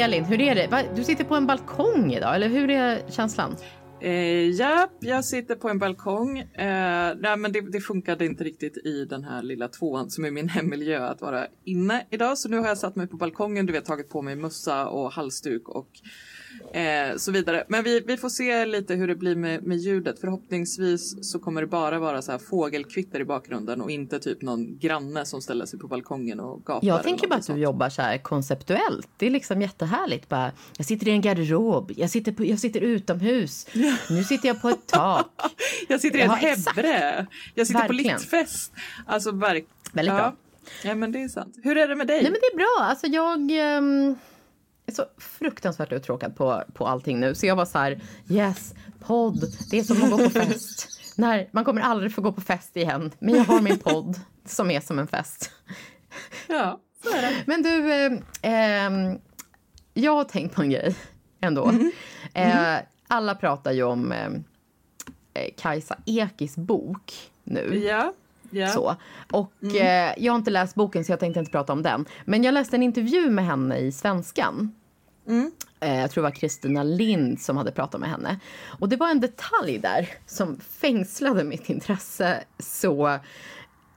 Elin, hur är det? Du sitter på en balkong idag, eller hur är känslan? Eh, ja, jag sitter på en balkong. Eh, nej, men det, det funkade inte riktigt i den här lilla tvåan som är min hemmiljö att vara inne idag. Så nu har jag satt mig på balkongen, du vet tagit på mig mössa och halsduk och Eh, så vidare. Men vi, vi får se lite hur det blir med, med ljudet. Förhoppningsvis så kommer det bara vara så här fågelkvitter i bakgrunden och inte typ någon granne som ställer sig på balkongen och gapar. Jag tänker bara att du jobbar så här konceptuellt. Det är liksom jättehärligt. Bara, jag sitter i en garderob, jag sitter, på, jag sitter utomhus, nu sitter jag på ett tak. jag sitter i en hävre, jag sitter Verkligen. på liktfest. Alltså verk... Väldigt ja. bra. Ja men det är sant. Hur är det med dig? Nej men det är bra. Alltså jag... Um är så fruktansvärt uttråkad på, på allting nu. Så jag var så här, yes, podd, det är som att gå på fest. När, man kommer aldrig få gå på fest igen, men jag har min podd som är som en fest. Ja, så är det. Men du, eh, eh, jag har tänkt på en grej ändå. Mm. Eh, alla pratar ju om eh, eh, Kajsa Ekis bok nu. Ja. Yeah. Så. Och mm. eh, jag har inte läst boken så jag tänkte inte prata om den. Men jag läste en intervju med henne i Svenskan. Mm. Eh, jag tror det var Kristina Lind som hade pratat med henne. Och det var en detalj där som fängslade mitt intresse så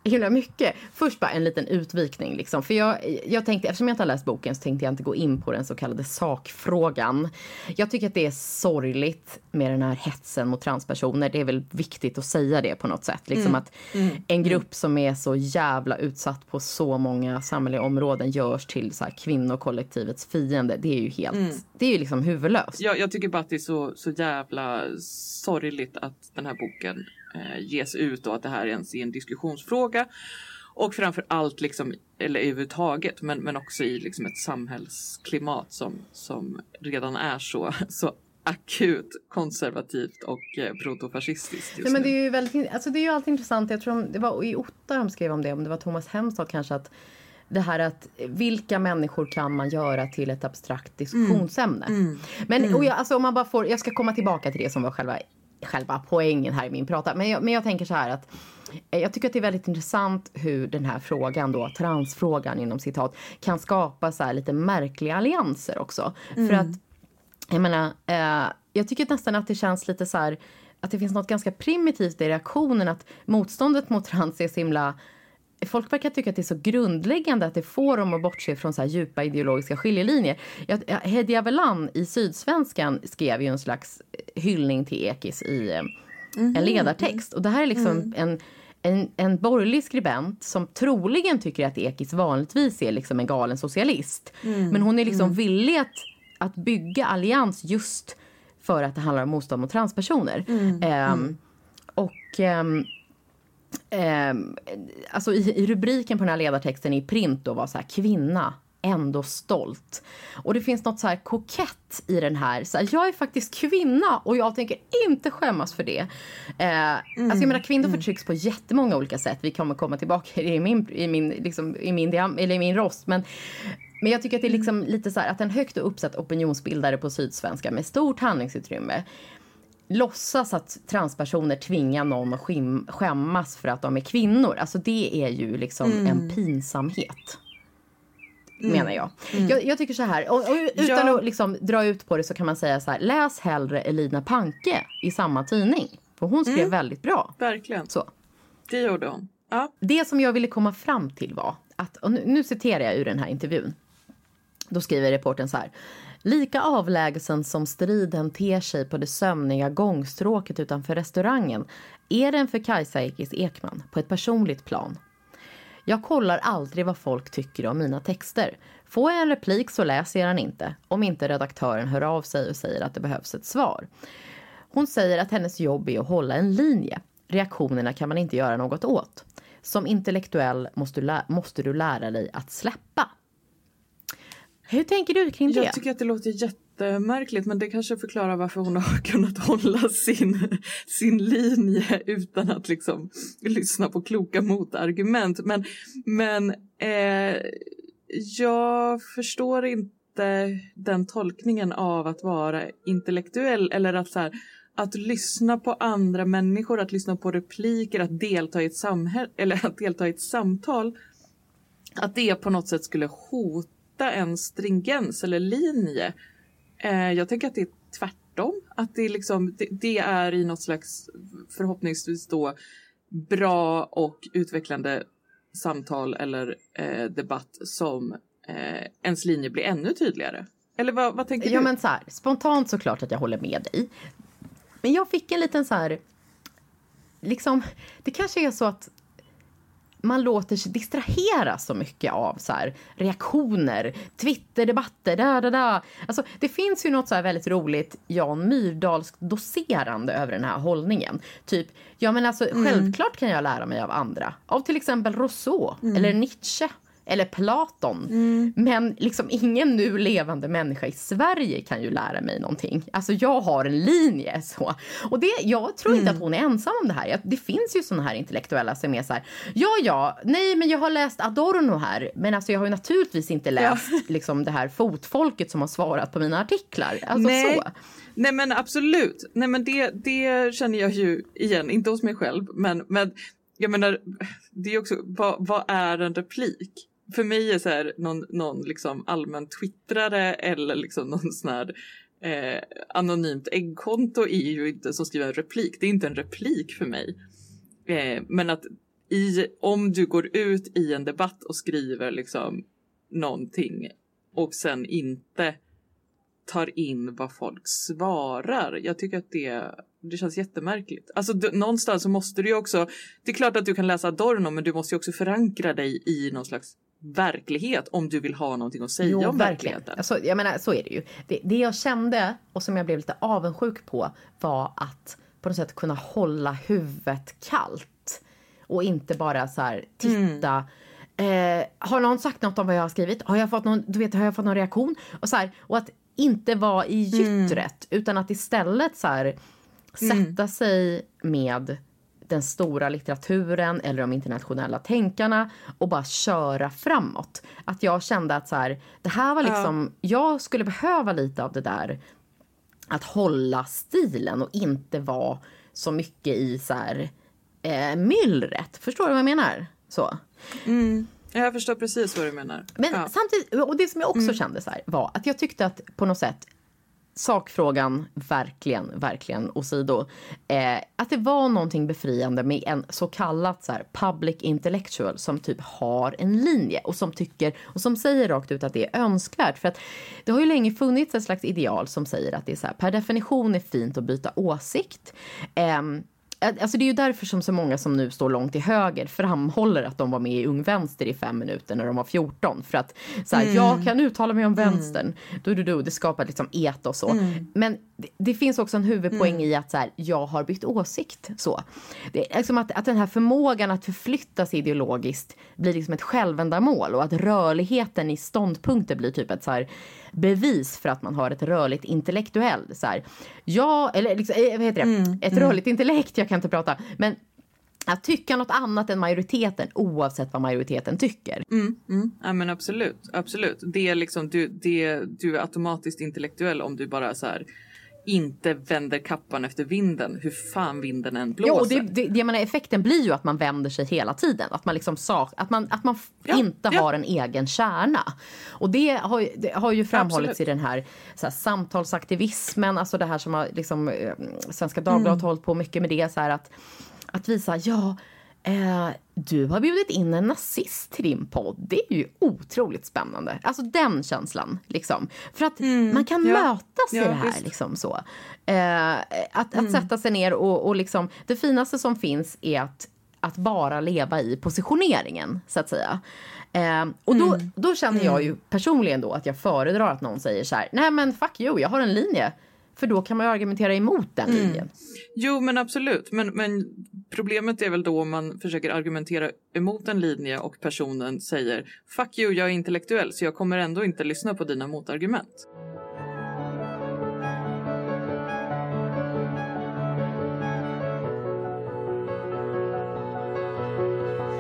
himla mycket. Först bara en liten utvikning. Liksom. För jag, jag tänkte, eftersom jag inte har läst boken så tänkte jag inte gå in på den så kallade sakfrågan. Jag tycker att det är sorgligt med den här hetsen mot transpersoner. Det är väl viktigt att säga det på något sätt. Liksom mm. att mm. en grupp som är så jävla utsatt på så många samhälleliga områden görs till så här kvinnokollektivets fiende. Det är ju helt, mm. det är ju liksom huvudlöst. Jag, jag tycker bara att det är så, så jävla sorgligt att den här boken eh, ges ut och att det här ens är en diskussionsfråga. Och framför allt, liksom, eller överhuvudtaget, men, men också i liksom ett samhällsklimat som, som redan är så, så akut konservativt och eh, protofascistiskt. Ja, men det är ju väldigt, alltså det är ju alltid intressant. Jag tror det var i Otta de skrev om det, om det var Thomas Hemstad kanske, att det här att vilka människor kan man göra till ett abstrakt diskussionsämne? Mm. Mm. Men mm. Och jag, alltså, om man bara får, jag ska komma tillbaka till det som var själva själva poängen här i min prata. Men jag, men jag tänker så här att eh, jag tycker att det är väldigt intressant hur den här frågan då, transfrågan inom citat, kan skapa så här lite märkliga allianser också. Mm. För att, jag menar, eh, jag tycker nästan att det känns lite så här att det finns något ganska primitivt i reaktionen att motståndet mot trans är så himla folk verkar tycka att det är så grundläggande att det får dem att bortse från så här djupa ideologiska skiljelinjer. Hedi Avellan i Sydsvenskan skrev ju en slags hyllning till Ekis i mm en mhm. ledartext. Och det här är liksom mm. en, en, en borgerlig skribent som troligen tycker att Ekis vanligtvis är liksom en galen socialist. Mm. Men hon är liksom mm. villig att, att bygga allians just för att det handlar om motstånd mot transpersoner. Um, och um, eh, alltså i, i, rubriken på den här ledartexten i print då var så här kvinna ändå stolt. Och det finns något så här kokett i den här. Så här, jag är faktiskt kvinna och jag tänker inte skämmas för det. Eh, mm. Alltså jag menar kvinnor mm. förtrycks på jättemånga olika sätt. Vi kommer komma tillbaka i min, i min, liksom, i min, eller i min rost. Men, men jag tycker att det är liksom lite så här att en högt uppsatt opinionsbildare på Sydsvenska med stort handlingsutrymme låtsas att transpersoner tvingar någon att skämmas för att de är kvinnor. Alltså det är ju liksom mm. en pinsamhet. Mm. Menar jag. Mm. jag. jag. tycker så här, och, och utan ja. att liksom dra ut på det så kan man säga så här. Läs hellre Elina Panke i samma tidning. För hon skrev mm. väldigt bra. Verkligen. Så. Det gjorde hon. Ja. Det som jag ville komma fram till var att, och nu, nu citerar jag ur den här intervjun. Då skriver reporten så här. Lika avlägsen som striden ter sig på det sömniga gångstråket utanför restaurangen är den för Kajsa Ekis Ekman på ett personligt plan. Jag kollar aldrig vad folk tycker om mina texter. Får jag en replik så läser jag den inte, om inte redaktören hör av sig och säger att det behövs ett svar. Hon säger att hennes jobb är att hålla en linje. Reaktionerna kan man inte göra något åt. Som intellektuell måste du, måste du lära dig att släppa. Hur tänker du kring det? Jag tycker att det låter jättemärkligt men det kanske förklarar varför hon har kunnat hålla sin, sin linje utan att liksom lyssna på kloka motargument. Men, men eh, jag förstår inte den tolkningen av att vara intellektuell eller att så här, att lyssna på andra människor, att lyssna på repliker, att delta i ett samhälle eller att delta i ett samtal. Att det på något sätt skulle hota hitta en stringens eller linje. Eh, jag tänker att det är tvärtom. Att det, är liksom, det, det är i något slags förhoppningsvis då bra och utvecklande samtal eller eh, debatt som eh, ens linje blir ännu tydligare. Eller vad, vad tänker ja, du? Men så här, spontant såklart att jag håller med dig. Men jag fick en liten så här... Liksom, det kanske är så att man låter sig distraheras så mycket av så här, reaktioner, Twitterdebatter, da, da, da. Alltså, det finns ju något så här väldigt roligt Jan Myrdals doserande över den här hållningen. Typ, ja men alltså mm. självklart kan jag lära mig av andra. Av till exempel Rousseau mm. eller Nietzsche eller Platon. Mm. Men liksom ingen nu levande människa i Sverige kan ju lära mig någonting. Alltså jag har en linje så. Och det, jag tror inte mm. att hon är ensam om det här. Det finns ju såna här intellektuella som är så här, ja ja, nej men jag har läst Adorno här. Men alltså jag har ju naturligtvis inte läst ja. liksom det här fotfolket som har svarat på mina artiklar. Alltså nej. så. Nej men absolut, nej men det, det känner jag ju igen, inte hos mig själv, men, men jag menar, det är också, vad, vad är en replik? För mig är så här någon, någon liksom allmän twittrare eller liksom någon sån här eh, anonymt äggkonto är ju inte som skriver en replik. Det är inte en replik för mig. Eh, men att i, om du går ut i en debatt och skriver liksom någonting och sen inte tar in vad folk svarar. Jag tycker att det, det känns jättemärkligt. Alltså du, någonstans så måste du ju också, det är klart att du kan läsa Adorno men du måste ju också förankra dig i någon slags verklighet om du vill ha någonting att säga jo, om verkligheten. Alltså, jag menar, så är det ju. Det, det jag kände och som jag blev lite avundsjuk på var att på något sätt kunna hålla huvudet kallt och inte bara så här titta mm. eh, har någon sagt något om vad jag har skrivit? Har jag fått någon, du vet, har jag fått någon reaktion? Och, så här, och att inte vara i gyttret mm. utan att istället så här, mm. sätta sig med den stora litteraturen eller de internationella tänkarna och bara köra framåt. Att jag kände att så här, det här var liksom, ja. jag skulle behöva lite av det där att hålla stilen och inte vara så mycket i så här, eh, myllret. Förstår du vad jag menar? Så. Mm. Jag förstår precis vad du menar. Men ja. samtidigt, och det som jag också mm. kände så här, var att jag tyckte att på något sätt sakfrågan verkligen, verkligen åsido. Eh, att det var någonting befriande med en så kallat så här, public intellectual som typ har en linje och som tycker och som säger rakt ut att det är önskvärt. För att det har ju länge funnits ett slags ideal som säger att det är så här, per definition är fint att byta åsikt. Eh, Alltså det är ju därför som så många som nu står långt till höger framhåller att de var med i Ung Vänster i fem minuter när de var 14. För att så här, mm. jag kan uttala mig om mm. vänstern. Mm. Du, du, du, det skapar liksom et och så. Mm. Men det, det, finns också en huvudpoäng mm. i att så här, jag har bytt åsikt. Så. Det liksom att, att den här förmågan att förflytta sig ideologiskt blir liksom ett självändamål och att rörligheten i ståndpunkter blir typ ett så här, bevis för att man har ett rörligt intellektuell. Så här, ja, eller liksom, eh, vad heter det? Mm, ett rörligt intellekt, jag kan inte prata. Men att tycka något annat än majoriteten oavsett vad majoriteten tycker. Mm, mm. Ja men absolut, absolut. Det är liksom, du, det, du är automatiskt intellektuell om du bara så här inte vänder kappan efter vinden, hur fan vinden än blåser. Ja, och det, det, det menar, effekten blir ju att man vänder sig hela tiden. Att man, liksom sak, att man, att man ja, inte ja. har en egen kärna. Och det har, det har ju framhållits Absolut. i den här, så här, samtalsaktivismen, alltså det här som har liksom, eh, Svenska Dagbladet mm. hållit på mycket med det. Så här, att, att visa, ja Eh, du har bjudit in en nazist till din podd. Det är ju otroligt spännande. Alltså den känslan. Liksom. För att mm, man kan ja, mötas ja, i det här. Liksom, så. Eh, att, mm. att sätta sig ner och, och liksom, det finaste som finns är att, att bara leva i positioneringen, så att säga. Eh, och då, mm. då känner jag ju mm. personligen då att jag föredrar att någon säger så här, nej men fuck you, jag har en linje. För då kan man ju argumentera emot den mm. linjen. Jo men absolut, men, men problemet är väl då om man försöker argumentera emot en linje och personen säger fuck you, jag är intellektuell så jag kommer ändå inte lyssna på dina motargument.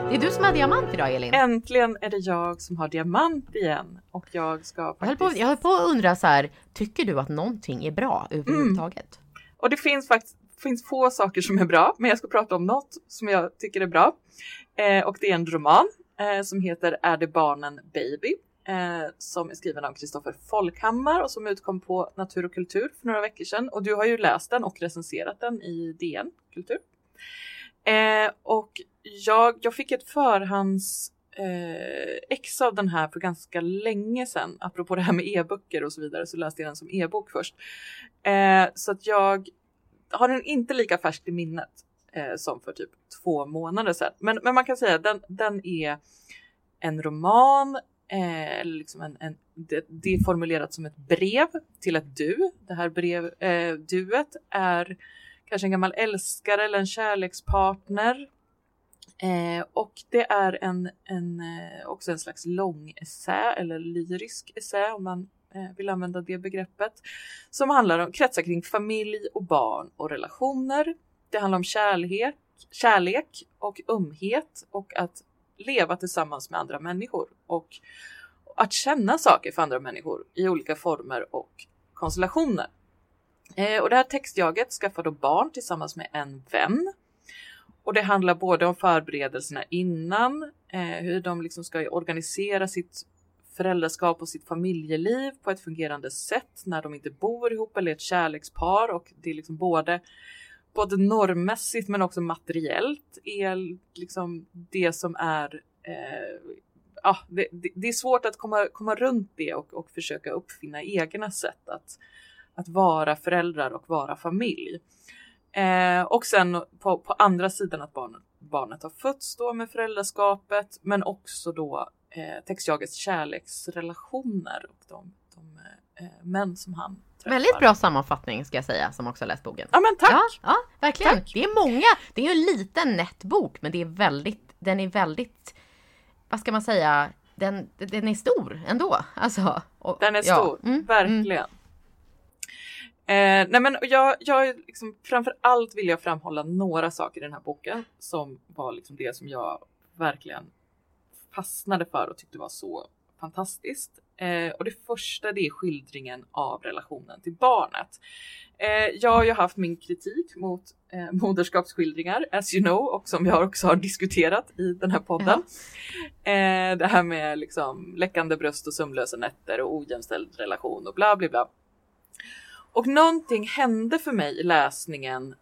Det är du som har diamant idag Elin. Äntligen är det jag som har diamant igen. Och jag ska faktiskt... Jag höll på, jag höll på att undra så här, tycker du att någonting är bra överhuvudtaget? Mm. Och det finns faktiskt finns få saker som är bra, men jag ska prata om något som jag tycker är bra. Eh, och det är en roman eh, som heter Är det barnen baby? eh, som är skriven av Kristoffer Folkhammar och som utkom på Natur och kultur för några veckor sedan. Och du har ju läst den och recenserat den i DN Kultur. Eh, och jag, jag fick ett förhands eh, ex av den här för ganska länge sedan. Apropå det här med e-böcker och så vidare så läste jag den som e-bok först. Eh, så att jag har den inte lika färskt i minnet eh, som för typ två månader sedan. Men, men man kan säga att den, den är en roman, eh, liksom en, en, det, det, är formulerat som ett brev till ett du. Det här brev, eh, duet är kanske en gammal älskare eller en kärlekspartner. Eh, och det är en, en, eh, också en slags lång essä eller lyrisk essä om man Eh, vill använda det begreppet. Som handlar om kretsar kring familj och barn och relationer. Det handlar om kärlek, kärlek och ömhet och att leva tillsammans med andra människor och att känna saker för andra människor i olika former och konstellationer. Eh, och det här textjaget skaffar då barn tillsammans med en vän. Och det handlar både om förberedelserna innan, eh, hur de liksom ska organisera sitt föräldraskap och sitt familjeliv på ett fungerande sätt när de inte bor ihop eller är ett kärlekspar och det är liksom både både normmässigt men också materiellt är liksom det som är eh, ja, det, det, är svårt att komma, komma runt det och, och försöka uppfinna egna sätt att, att vara föräldrar och vara familj. Eh, och sen på, på andra sidan att barnet, barnet har fötts då med föräldraskapet men också då eh, textjagets kärleksrelationer och de, de eh, män som han träffar. Väldigt bra sammanfattning ska jag säga som också läst boken. Ja men tack! Ja, ja verkligen. Tack. Det är många, det är ju en liten nätt bok men det är väldigt, den är väldigt, vad ska man säga, den, den är stor ändå. Alltså, och, den är stor, ja. mm, verkligen. Mm. Eh, nej men jag, jag liksom, framför allt vill jag framhålla några saker i den här boken som var liksom det som jag verkligen fastnade för och tyckte var så fantastiskt. Eh, och det första det är skildringen av relationen till barnet. Eh, jag har ju haft min kritik mot eh, moderskapsskildringar as you know och som jag också har diskuterat i den här podden. Eh, det här med liksom läckande bröst och sömnlösa nätter och ojämställd relation och bla bla bla. Och någonting hände för mig i läsningen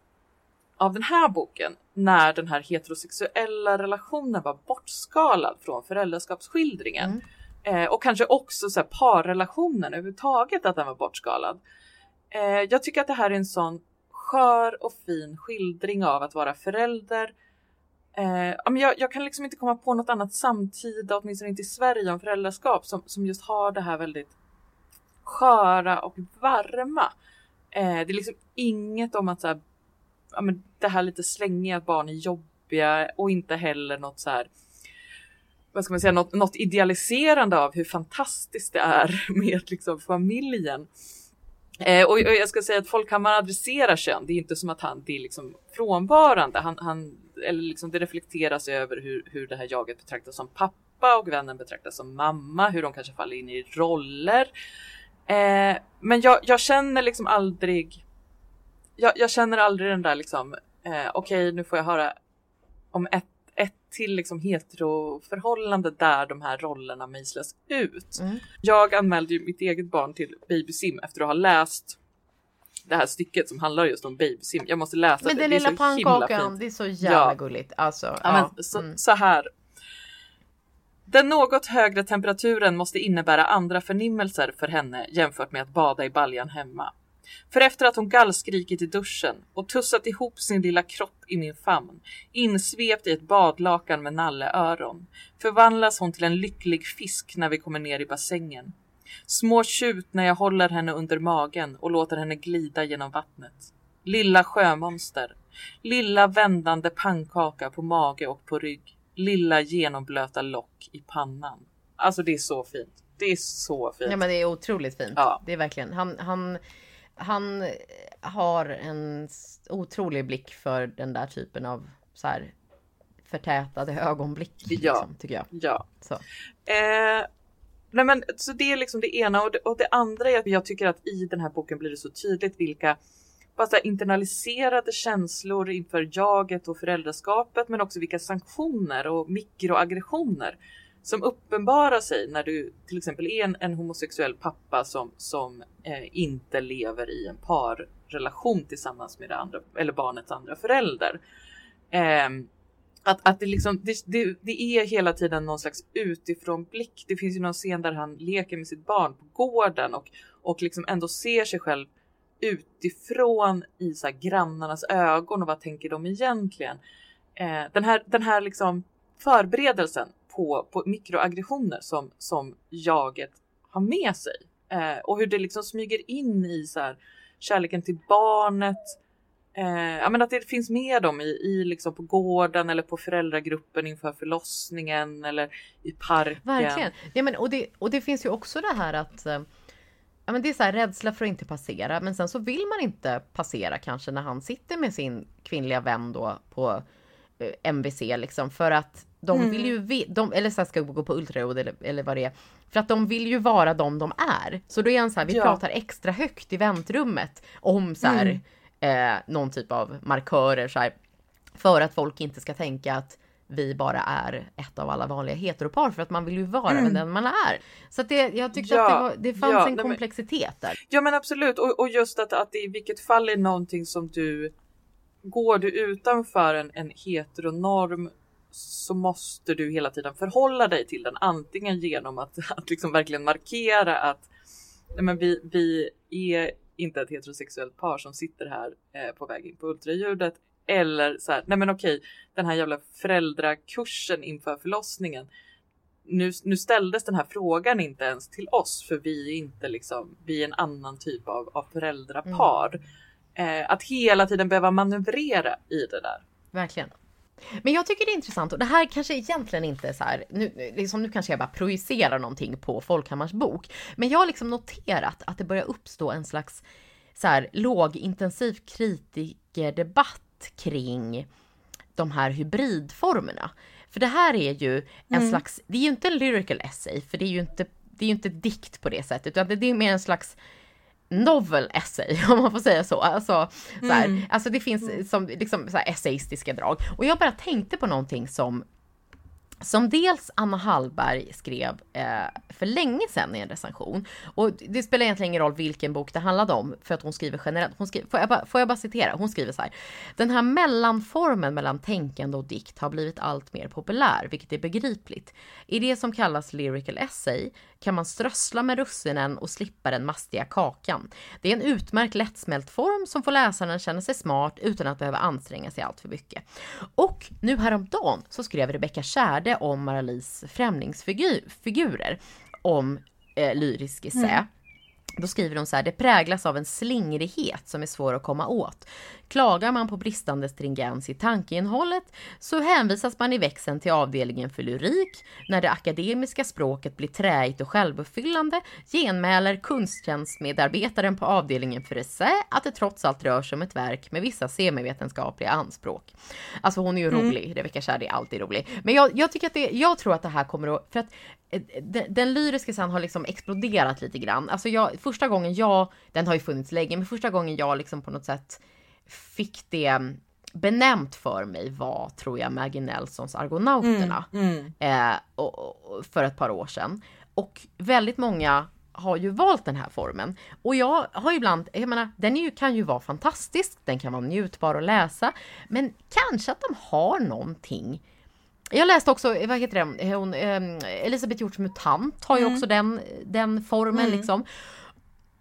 av den här boken när den här heterosexuella relationen var bortskalad från föräldraskapsskildringen. Mm. Eh, och kanske också så här, parrelationen överhuvudtaget att den var bortskalad. Eh, jag tycker att det här är en sån skör och fin skildring av att vara förälder. Eh, jag, jag kan liksom inte komma på något annat samtida, åtminstone inte i Sverige, om föräldraskap som, som just har det här väldigt sköra och varma. Eh, det är liksom inget om att så här, ja, men det här lite slängiga att barn är jobbiga och inte heller något så här vad ska man säga, något, något idealiserande av hur fantastiskt det är med liksom familjen. Eh, och, och, jag ska säga att Folkhammar adresserar kön. Det är inte som att han det är liksom frånvarande. Han, han, eller liksom det reflekteras över hur, hur det här jaget betraktas som pappa och vännen betraktas som mamma, hur de kanske faller in i roller. Eh, men jag, jag, känner liksom aldrig. Jag, jag, känner aldrig den där liksom. Eh, Okej, nu får jag höra om ett ett till liksom heteroförhållande där de här rollerna mejslas ut. Mm. Jag anmälde ju mitt eget barn till babysim efter att ha läst det här stycket som handlar just om babysim. Jag måste läsa men det. Men den lilla pannkakan, det är så jävla ja. gulligt. Alltså, ja, ja. Men, så, mm. så här. Den något högre temperaturen måste innebära andra förnimmelser för henne jämfört med att bada i baljan hemma. För efter att hon gallskrikit i duschen och tussat ihop sin lilla kropp i min famn, insvept i ett badlakan med nalleöron, förvandlas hon till en lycklig fisk när vi kommer ner i bassängen. Små tjut när jag håller henne under magen och låter henne glida genom vattnet. Lilla sjömonster. Lilla vändande pannkaka på mage och på rygg. Lilla genomblöta lock i pannan. Alltså det är så fint. Det är så fint. Ja men det är otroligt fint. Ja. Det är verkligen. Han, han han har en otrolig blick för den där typen av så här förtätade ögonblick. Ja, liksom, tycker jag. Ja. Så. Eh, nej men, så det är liksom det ena och det, och det andra är att jag tycker att i den här boken blir det så tydligt vilka bara så internaliserade känslor inför jaget och föräldraskapet men också vilka sanktioner och mikroaggressioner som uppenbarar sig när du till exempel är en, en homosexuell pappa som, som eh, inte lever i en parrelation tillsammans med det andra eller barnets andra förälder. Eh, att, att det, liksom, det, det, det, är hela tiden någon slags utifrånblick. Det finns ju någon scen där han leker med sitt barn på gården och, och liksom ändå ser sig själv utifrån i så grannarnas ögon och vad tänker de egentligen? Eh, den här, den här liksom förberedelsen på, på mikroaggressioner som, som jaget har med sig eh, och hur det liksom smyger in i så här, kärleken till barnet. Eh, ja, men att det finns med dem i, i liksom på gården eller på föräldragruppen inför förlossningen eller i parken. Verkligen. Ja, men, och, det, och det finns ju också det här att eh, ja, men det är så här, rädsla för att inte passera, men sen så vill man inte passera kanske när han sitter med sin kvinnliga vän då på MVC liksom för att de mm. vill ju, de, eller så ska gå på ultraljud eller, eller vad det är. För att de vill ju vara de de är. Så då är han så här, vi ja. pratar extra högt i väntrummet om så här, mm. eh, någon typ av markörer så här, För att folk inte ska tänka att vi bara är ett av alla vanliga heteropar för att man vill ju vara mm. den man är. Så det, jag tyckte ja, att det, var, det fanns ja, en komplexitet där. Ja men absolut och, och just att, att det i vilket fall är någonting som du går du utanför en, en heteronorm så måste du hela tiden förhålla dig till den antingen genom att, att liksom verkligen markera att nej men vi, vi är inte ett heterosexuellt par som sitter här eh, på väg in på ultraljudet eller så här, nej men okej, den här jävla föräldrakursen inför förlossningen. Nu, nu ställdes den här frågan inte ens till oss för vi är inte liksom, vi är en annan typ av, av föräldrapar. Mm. Eh, att hela tiden behöva manövrera i det där. Verkligen. Men jag tycker det är intressant och det här kanske egentligen inte är så här, nu, liksom, nu kanske jag bara projicerar någonting på Folkhammars bok. Men jag har liksom noterat att det börjar uppstå en slags så här lågintensiv kritikerdebatt kring de här hybridformerna. För det här är ju en mm. slags, det är ju inte en lyrical essay, för det är ju inte, det är ju inte dikt på det sättet, utan det är mer en slags novel essay, om man får säga så. Alltså, så här, mm. alltså det finns som liksom så här essayistiska drag. Och jag bara tänkte på någonting som som dels Anna Hallberg skrev eh, för länge sedan i en recension. Och det spelar egentligen ingen roll vilken bok det handlade om för att hon skriver generellt. Hon skriver, får, jag bara, får jag bara citera? Hon skriver så här. Den här mellanformen mellan tänkande och dikt har blivit allt mer populär, vilket är begripligt. I det som kallas lyrical essay kan man strössla med russinen och slippa den mastiga kakan. Det är en utmärkt lättsmält form som får läsaren känna sig smart utan att behöva anstränga sig allt för mycket. Och nu häromdagen så skrev Rebecka Kärde om Maralis främlingsfigurer om eh, lyrisk essä. Mm. Då skriver hon så här, det präglas av en slingrighet som är svår att komma åt. Klagar man på bristande stringens i tankeinnehållet så hänvisas man i växeln till avdelningen för lyrik. När det akademiska språket blir träigt och självuppfyllande genmäler kunsttjänstmedarbetaren på avdelningen för essä att det trots allt rör sig om ett verk med vissa semivetenskapliga anspråk. Alltså hon är ju mm. rolig, Rebecka Kärr är alltid rolig. Men jag, jag, tycker att det, jag tror att det här kommer att, för att eh, den, den lyriska sen har liksom exploderat lite grann. Alltså jag, första gången jag, den har ju funnits länge, men första gången jag liksom på något sätt fick det benämnt för mig var, tror jag, Maggie Nelsons Argonauterna. Mm, mm. Eh, och, och, för ett par år sedan. Och väldigt många har ju valt den här formen. Och jag har ibland, jag menar, den ju, kan ju vara fantastisk, den kan vara njutbar att läsa, men kanske att de har någonting jag läste också, vad heter det, hon, eh, Elisabeth Hjorts MUTANT har ju mm. också den, den formen mm. liksom.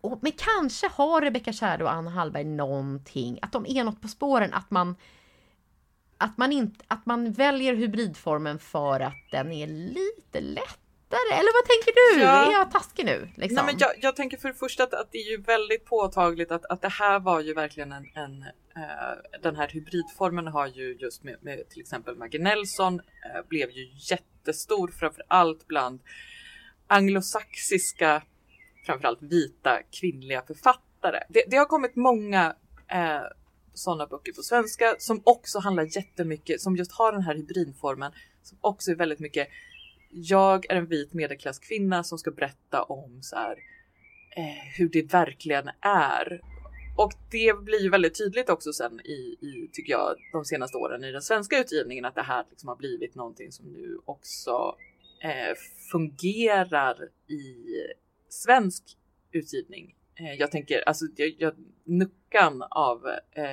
Och, men kanske har Rebecka Kärde och Anna Hallberg någonting, att de är något på spåren, att man att man, inte, att man väljer hybridformen för att den är lite lättare. Eller vad tänker du? Ja. Är jag taskig nu? Liksom? Nej, men jag, jag, tänker för det första att, att, det är ju väldigt påtagligt att, att det här var ju verkligen en, en uh, den här hybridformen har ju just med, med till exempel Maggie Nelson uh, blev ju jättestor framför allt bland anglosaxiska framförallt vita kvinnliga författare. Det, det har kommit många eh, sådana böcker på svenska som också handlar jättemycket, som just har den här hybridformen, som också är väldigt mycket jag är en vit medelklasskvinna som ska berätta om så här, eh, hur det verkligen är. Och det blir ju väldigt tydligt också sen i, i, tycker jag, de senaste åren i den svenska utgivningen att det här liksom har blivit någonting som nu också eh, fungerar i svensk utgivning. Eh, jag tänker alltså jag, jag, Nuckan av eh,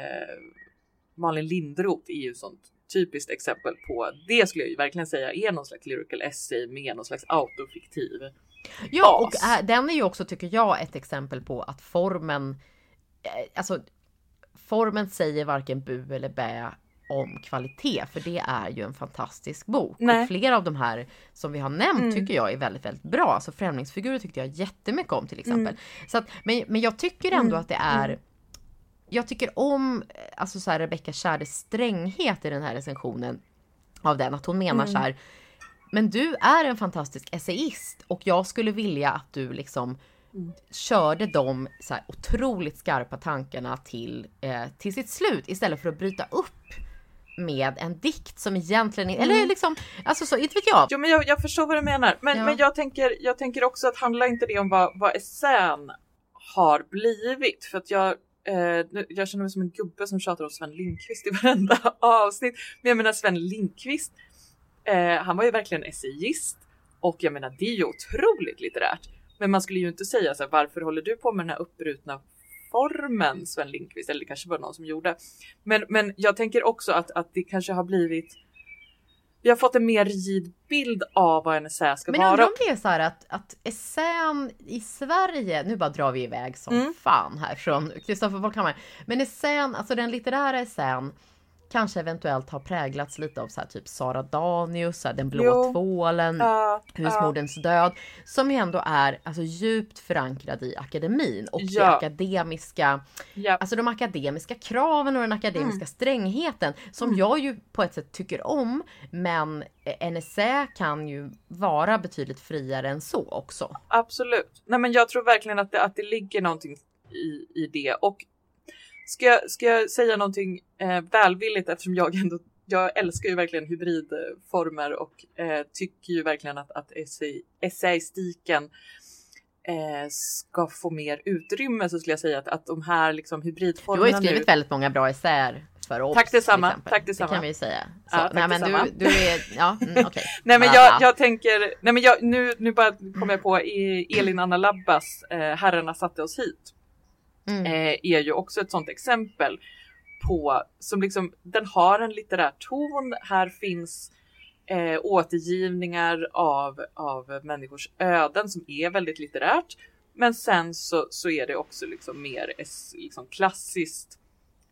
Malin Lindroth är ju sånt typiskt exempel på det skulle jag ju verkligen säga är någon slags lyrical essay med någon slags autofiktiv. Ja, och äh, den är ju också tycker jag ett exempel på att formen, äh, alltså formen säger varken bu eller bä om kvalitet, för det är ju en fantastisk bok. Nej. Och flera av de här som vi har nämnt mm. tycker jag är väldigt, väldigt bra. Alltså Främlingsfigurer tyckte jag jättemycket om till exempel. Mm. Så att, men, men jag tycker ändå mm. att det är mm. jag tycker om alltså så här, Rebecca Kärdes stränghet i den här recensionen av den. Att hon menar mm. så här. Men du är en fantastisk essayist och jag skulle vilja att du liksom mm. körde de så här otroligt skarpa tankarna till, eh, till sitt slut istället för att bryta upp med en dikt som egentligen mm. eller liksom, alltså så, inte vet jag. Jo men jag, jag förstår vad du menar. Men, ja. men jag, tänker, jag tänker också att handlar inte det om vad, vad essän har blivit? För att jag, eh, jag känner mig som en gubbe som tjatar om Sven Lindqvist i varenda avsnitt. Men jag menar Sven Lindqvist, eh, han var ju verkligen essayist och jag menar det är ju otroligt litterärt. Men man skulle ju inte säga så här, varför håller du på med den här uppbrutna formen Sven Lindqvist, eller det kanske var någon som gjorde. Men, men jag tänker också att, att det kanske har blivit vi har fått en mer rigid bild av vad en essä ska men vara. Men om det är så här att, att essän i Sverige, nu bara drar vi iväg som mm. fan här från Kristoffer Volkhammar. Men essän, alltså den litterära essän kanske eventuellt har präglats lite av så här, typ Sara Danius, här, Den blå jo. tvålen, uh, Husmordens uh. död. Som ju ändå är alltså, djupt förankrad i akademin och ja. akademiska, yep. alltså de akademiska kraven och den akademiska mm. strängheten som mm. jag ju på ett sätt tycker om. Men en essä kan ju vara betydligt friare än så också. Absolut. Nej men jag tror verkligen att det, att det ligger någonting i, i det och Ska jag, ska jag säga någonting eh, välvilligt eftersom jag ändå jag älskar ju verkligen hybridformer och eh, tycker ju verkligen att, att essäistiken eh, ska få mer utrymme så skulle jag säga att, att de här liksom hybridformerna. Du har ju skrivit nu... väldigt många bra essäer för oss. Tack detsamma. Tack detsamma. Det kan vi ju säga. Så, ja, nej, men du, du är, ja, mm, okay. nej men jag, jag tänker, nej men jag, nu, nu bara kommer jag på Elin Anna Labbas eh, Herrarna satte oss hit mm. eh, är ju också ett sådant exempel på som liksom den har en litterär ton. Här finns eh, återgivningar av, av människors öden som är väldigt litterärt. Men sen så, så är det också liksom mer liksom klassiskt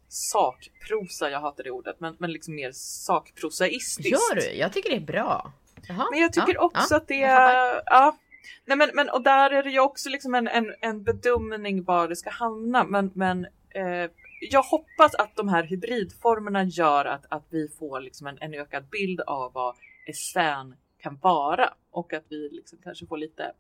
sakprosa, jag hatar det ordet, men, men liksom mer sakprosaistiskt. Gör du? Jag tycker det är bra. Jaha, men jag tycker ja, också ja, att det är, ja, Nej men, men och där är det ju också liksom en, en, en bedömning var det ska hamna. Men, men eh, jag hoppas att de här hybridformerna gör att, att vi får liksom en, en ökad bild av vad essän kan vara och att vi liksom kanske får lite,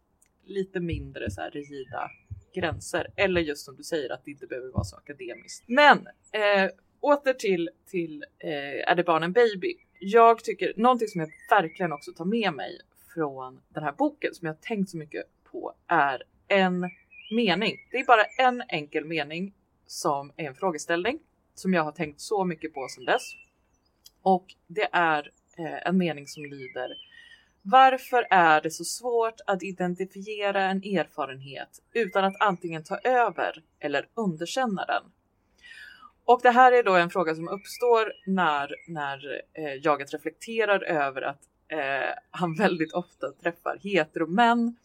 lite mindre så här rigida gränser. Eller just som du säger att det inte behöver vara så akademiskt. Men eh, åter till, till eh, Är det barn en baby? Jag tycker någonting som jag verkligen också tar med mig från den här boken som jag tänkt så mycket på är en mening. Det är bara en enkel mening som är en frågeställning som jag har tänkt så mycket på sedan dess. Och det är eh, en mening som lyder Varför är det så svårt att identifiera en erfarenhet utan att antingen ta över eller underkänna den? Och det här är då en fråga som uppstår när, när eh, jaget reflekterar över att eh, han väldigt ofta träffar heteromän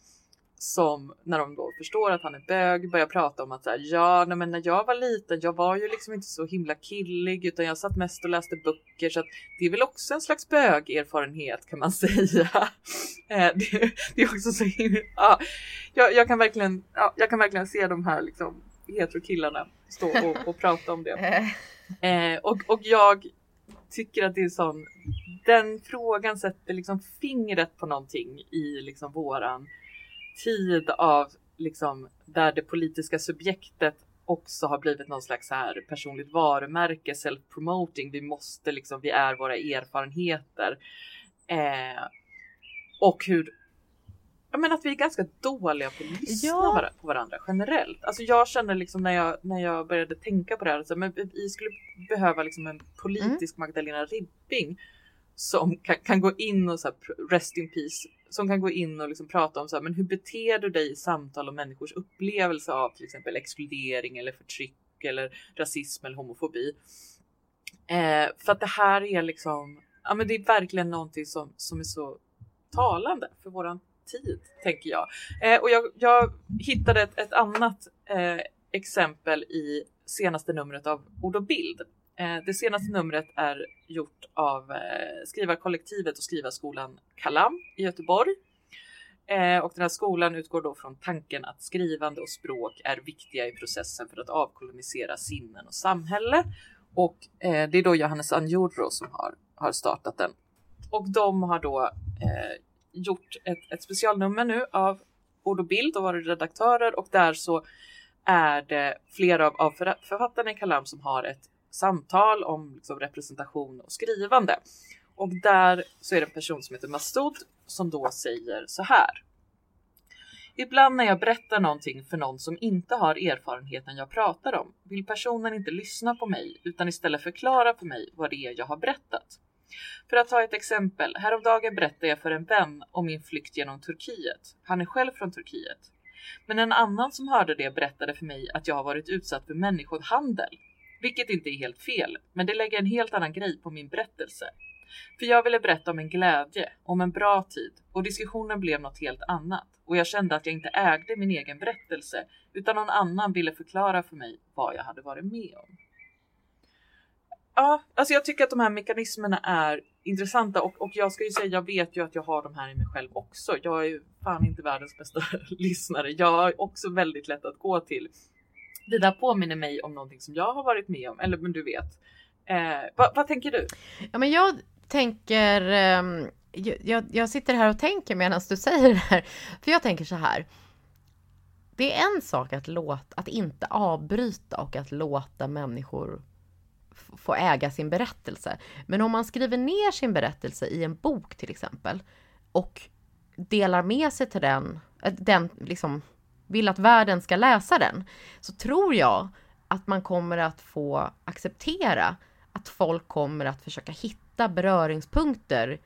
som när de då förstår att han är bög börjar prata om att så här, ja, nej, men när jag var liten, jag var ju liksom inte så himla killig utan jag satt mest och läste böcker så att det är väl också en slags bögerfarenhet kan man säga. Eh, det, det, är också så himla, ja, jag, jag, kan verkligen, ja, jag kan verkligen se de här liksom heterokillarna stå och, och prata om det. Eh, och, och jag tycker att det är sån den frågan sätter liksom fingret på någonting i liksom våran tid av liksom där det politiska subjektet också har blivit någon slags här personligt varumärke, self-promoting. Vi måste liksom, vi är våra erfarenheter. Eh, och hur jag menar att vi är ganska dåliga på att lyssna ja. på varandra generellt. Alltså jag känner liksom när jag, när jag började tänka på det här, så, men vi skulle behöva liksom en politisk mm. Magdalena Ribbing som kan, kan gå in och så här, rest in peace som kan gå in och liksom prata om så här, men hur beter du dig i samtal om människors upplevelse av till exempel exkludering eller förtryck eller rasism eller homofobi. Eh, för att det här är liksom, ja men det är verkligen någonting som, som är så talande för våran tid, tänker jag. Eh, och jag, jag hittade ett, ett annat eh, exempel i senaste numret av Ord och bild. Eh, det senaste numret är gjort av eh, skrivarkollektivet och skrivarskolan Kalam i Göteborg. Eh, och den här skolan utgår då från tanken att skrivande och språk är viktiga i processen för att avkolonisera sinnen och samhälle. Och eh, det är då Johannes Anjorro som har, har startat den. Och de har då eh, gjort ett, ett specialnummer nu av Ord och bild och varit redaktörer och där så är det flera av, av författarna i Kalam som har ett samtal om liksom, representation och skrivande. Och där så är det en person som heter Mastoud som då säger så här. Ibland när jag berättar någonting för någon som inte har erfarenheten jag pratar om vill personen inte lyssna på mig utan istället förklara för mig vad det är jag har berättat. För att ta ett exempel. Häromdagen berättade jag för en vän om min flykt genom Turkiet. Han är själv från Turkiet. Men en annan som hörde det berättade för mig att jag har varit utsatt för människohandel. Vilket inte är helt fel, men det lägger en helt annan grej på min berättelse. För jag ville berätta om en glädje, om en bra tid och diskussionen blev något helt annat och jag kände att jag inte ägde min egen berättelse utan någon annan ville förklara för mig vad jag hade varit med om. Ja, alltså jag tycker att de här mekanismerna är intressanta och, och jag ska ju säga, jag vet ju att jag har de här i mig själv också. Jag är ju fan inte världens bästa lyssnare. Jag har också väldigt lätt att gå till. Det där påminner mig om någonting som jag har varit med om, eller men du vet. Eh, vad, vad tänker du? Ja, men jag tänker, eh, jag, jag sitter här och tänker medan du säger det här. För jag tänker så här. Det är en sak att, låta, att inte avbryta och att låta människor få äga sin berättelse. Men om man skriver ner sin berättelse i en bok till exempel och delar med sig till den, eh, den liksom vill att världen ska läsa den, så tror jag att man kommer att få acceptera att folk kommer att försöka hitta beröringspunkter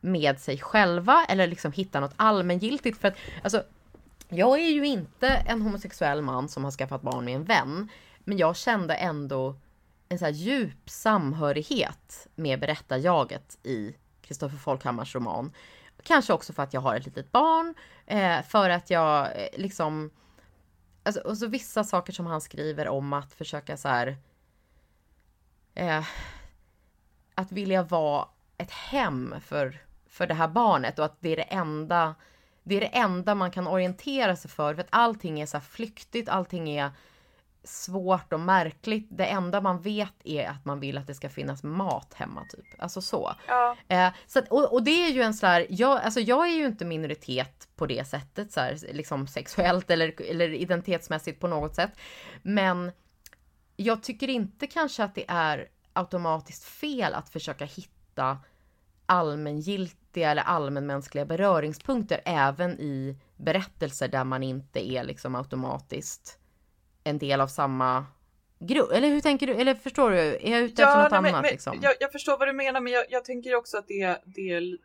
med sig själva eller liksom hitta något allmängiltigt. För att alltså, jag är ju inte en homosexuell man som har skaffat barn med en vän, men jag kände ändå en så här djup samhörighet med berättarjaget i Kristoffer Folkhammars roman. Kanske också för att jag har ett litet barn, eh, för att jag eh, liksom... Alltså, och så vissa saker som han skriver om att försöka så här... Eh, att vilja vara ett hem för, för det här barnet och att det är det enda det är det enda man kan orientera sig för, för att allting är så flyktigt, allting är svårt och märkligt. Det enda man vet är att man vill att det ska finnas mat hemma typ. Alltså så. Ja. Eh, så att, och, och, det är ju en sån här, jag, alltså jag är ju inte minoritet på det sättet så här, liksom sexuellt eller, eller identitetsmässigt på något sätt. Men jag tycker inte kanske att det är automatiskt fel att försöka hitta allmängiltiga eller allmänmänskliga beröringspunkter även i berättelser där man inte är liksom automatiskt en del av samma grupp? Eller hur tänker du? Eller förstår du? Är jag ute ja, efter något nej, annat? Men, liksom? jag, jag, förstår vad du menar, men jag, jag tänker också att det, det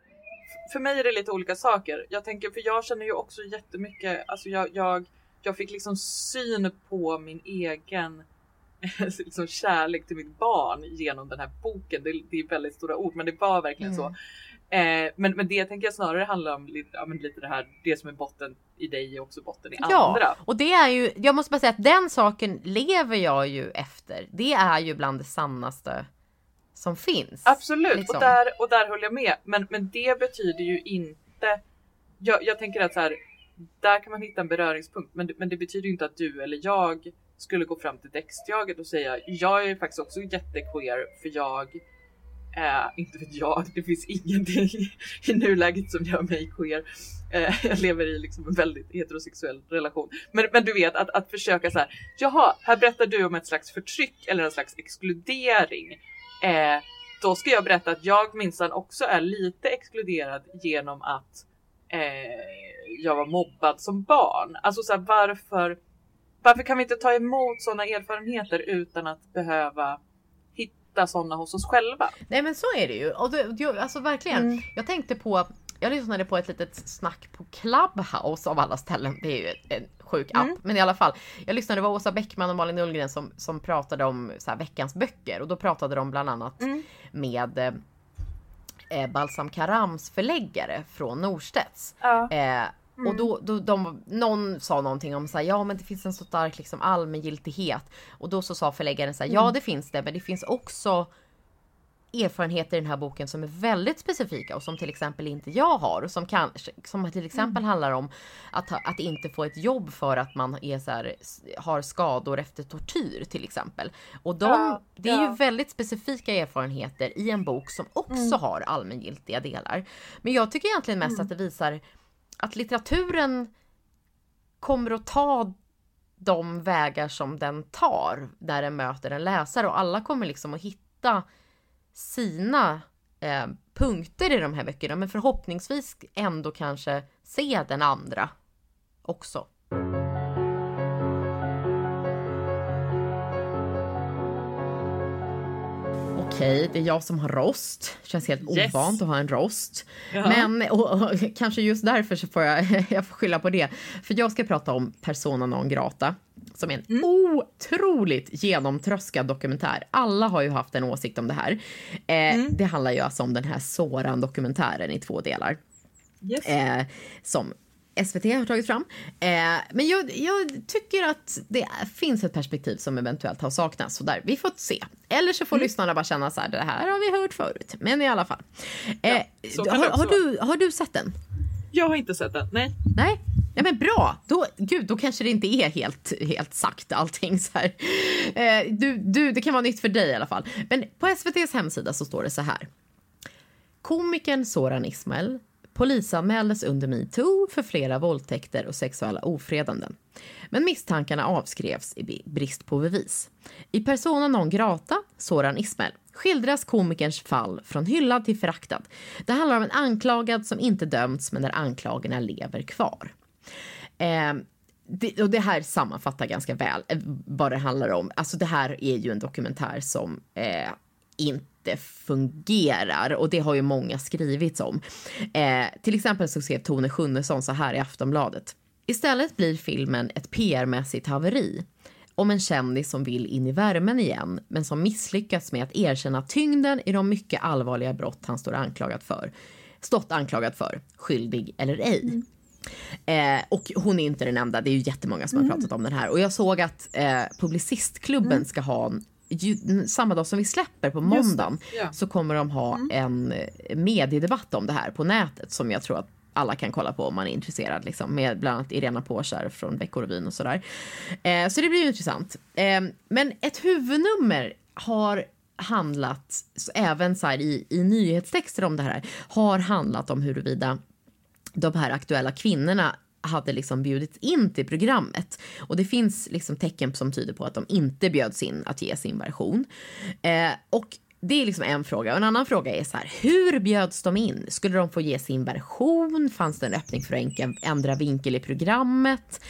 för mig är det lite olika saker. Jag tänker, för jag känner ju också jättemycket, alltså jag, jag, jag fick liksom syn på min egen liksom kärlek till mitt barn genom den här boken. Det, det är väldigt stora ord, men det var verkligen mm. så. Eh, men, men det tänker jag snarare handlar om lite, ja, lite det här, det som är botten i dig är också botten i ja, andra. och det är ju, jag måste bara säga att den saken lever jag ju efter. Det är ju bland det sannaste som finns. Absolut, liksom. och, där, och där håller jag med. Men, men det betyder ju inte, jag, jag tänker att så här, där kan man hitta en beröringspunkt, men, men det betyder inte att du eller jag skulle gå fram till dextjaget och säga jag är faktiskt också jättequeer för jag Eh, inte vet jag, det finns ingenting i nuläget som gör mig queer. Eh, jag lever i liksom en väldigt heterosexuell relation. Men, men du vet att, att försöka så här. Jaha, här berättar du om ett slags förtryck eller en slags exkludering. Eh, då ska jag berätta att jag minsann också är lite exkluderad genom att eh, jag var mobbad som barn. Alltså så här, varför? Varför kan vi inte ta emot sådana erfarenheter utan att behöva hitta sådana hos oss själva. Nej men så är det ju. Och det, alltså verkligen. Mm. Jag tänkte på jag lyssnade på ett litet snack på Clubhouse av alla ställen. Det är ju en sjuk app. Mm. Men i alla fall. Jag lyssnade, det var Åsa Bäckman och Malin Ullgren som, som pratade om så här, veckans böcker. Och då pratade de bland annat mm. med eh, Balsam Karams förläggare från Norstedts. Ja. Eh, Mm. Och då, då de, någon sa någonting om så här, ja men det finns en så stark liksom allmängiltighet. Och då så sa förläggaren så här, mm. ja det finns det men det finns också erfarenheter i den här boken som är väldigt specifika och som till exempel inte jag har. Och som, kan, som till exempel mm. handlar om att, att inte få ett jobb för att man är så här, har skador efter tortyr till exempel. Och de, ja, det är ja. ju väldigt specifika erfarenheter i en bok som också mm. har allmängiltiga delar. Men jag tycker egentligen mest mm. att det visar att litteraturen kommer att ta de vägar som den tar där den möter en läsare och alla kommer liksom att hitta sina eh, punkter i de här böckerna men förhoppningsvis ändå kanske se den andra också. Okej, det är jag som har rost. Känns helt yes. ovant att ha en rost. Jaha. Men och, och, kanske just därför så får jag, jag får skylla på det. För jag ska prata om Persona non grata. Som är en mm. otroligt genomtröskad dokumentär. Alla har ju haft en åsikt om det här. Eh, mm. Det handlar ju alltså om den här Soran-dokumentären i två delar. Yes. Eh, som SVT har tagit fram. Eh, men jag, jag, tycker att det finns ett perspektiv som eventuellt har saknats. Så där, vi får se. Eller så får mm. lyssnarna bara känna så här, det här har vi hört förut. Men i alla fall. Eh, ja, har, har, du, har du sett den? Jag har inte sett den, nej. Nej, Ja, men bra, då, gud, då kanske det inte är helt, helt sagt allting. Så här. Eh, du, du, det kan vara nytt för dig i alla fall. Men på SVTs hemsida så står det så här. Komikern Soran Ismail polisanmäldes under metoo för flera våldtäkter och sexuella ofredanden. Men misstankarna avskrevs i brist på bevis. I Persona non grata, Soran Ismail, skildras komikerns fall från hyllad till föraktad. Det handlar om en anklagad som inte dömts men där anklagarna lever kvar. Eh, det, och det här sammanfattar ganska väl eh, vad det handlar om. Alltså det här är ju en dokumentär som eh, inte inte fungerar och det har ju många skrivits om. Eh, till exempel så skrev Tone Schunnesson så här i Aftonbladet. Istället blir filmen ett PR-mässigt haveri om en kändis som vill in i värmen igen men som misslyckats med att erkänna tyngden i de mycket allvarliga brott han står anklagad för. Stått anklagad för, skyldig eller ej. Mm. Eh, och hon är inte den enda, det är ju jättemånga som mm. har pratat om den här. Och jag såg att eh, Publicistklubben mm. ska ha samma dag som vi släpper på måndagen ja. så kommer de ha mm. en eh, mediedebatt om det här på nätet som jag tror att alla kan kolla på om man är intresserad. Liksom, med bland annat Irena Påskär från Veckorevyn och sådär. Eh, så det blir ju intressant. Eh, men ett huvudnummer har handlat, även så i, i nyhetstexter om det här, har handlat om huruvida de här aktuella kvinnorna hade liksom bjudits in till programmet. Och det finns liksom tecken som tyder på att de inte bjöds in att ge sin version. Eh, och det är liksom en fråga. Och en annan fråga är så här, hur bjöds de in? Skulle de få ge sin version? Fanns det en öppning för att ändra vinkel i programmet?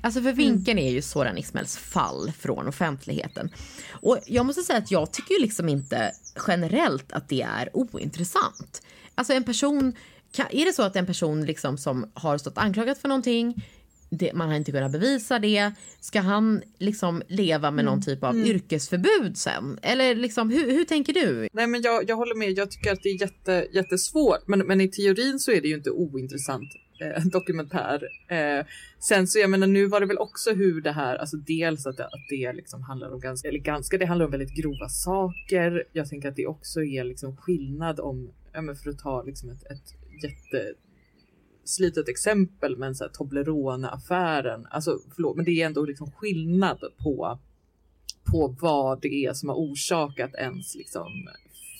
Alltså för vinkeln är ju Soran Ismails fall från offentligheten. Och jag måste säga att jag tycker liksom inte generellt att det är ointressant. Alltså en person är det så att en person liksom som har stått anklagad för någonting det, man har inte kunnat bevisa det. Ska han liksom leva med någon mm. typ av mm. yrkesförbud sen? Eller liksom, hur, hur tänker du? Nej, men jag, jag håller med. Jag tycker att det är jätte, jättesvårt. Men, men i teorin så är det ju inte ointressant eh, dokumentär. Eh, sen så jag menar, nu var det väl också hur det här, alltså dels att det, att det liksom handlar om ganska, eller ganska, det handlar om väldigt grova saker. Jag tänker att det också är liksom skillnad om, ja, men för att ta liksom ett, ett jätteslitet exempel men så här Toblerone-affären. Alltså förlåt, men det är ändå liksom skillnad på, på vad det är som har orsakat ens liksom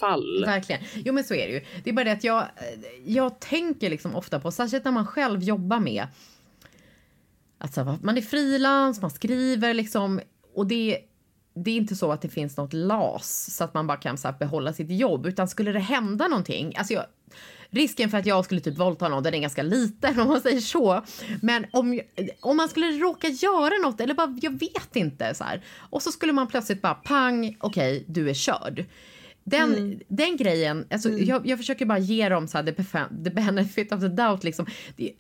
fall. Verkligen. Jo men så är det ju. Det är bara det att jag, jag tänker liksom ofta på, särskilt när man själv jobbar med Alltså, man är frilans, man skriver liksom och det det är inte så att det finns något LAS så att man bara kan så behålla sitt jobb utan skulle det hända någonting, alltså jag, risken för att jag skulle typ våldta någon den är ganska liten om man säger så. Men om, om man skulle råka göra något eller bara, jag vet inte så här. Och så skulle man plötsligt bara pang, okej, okay, du är körd. den, mm. den grejen, alltså, mm. jag, jag, försöker bara ge dem så här, the, the benefit of the doubt. Liksom.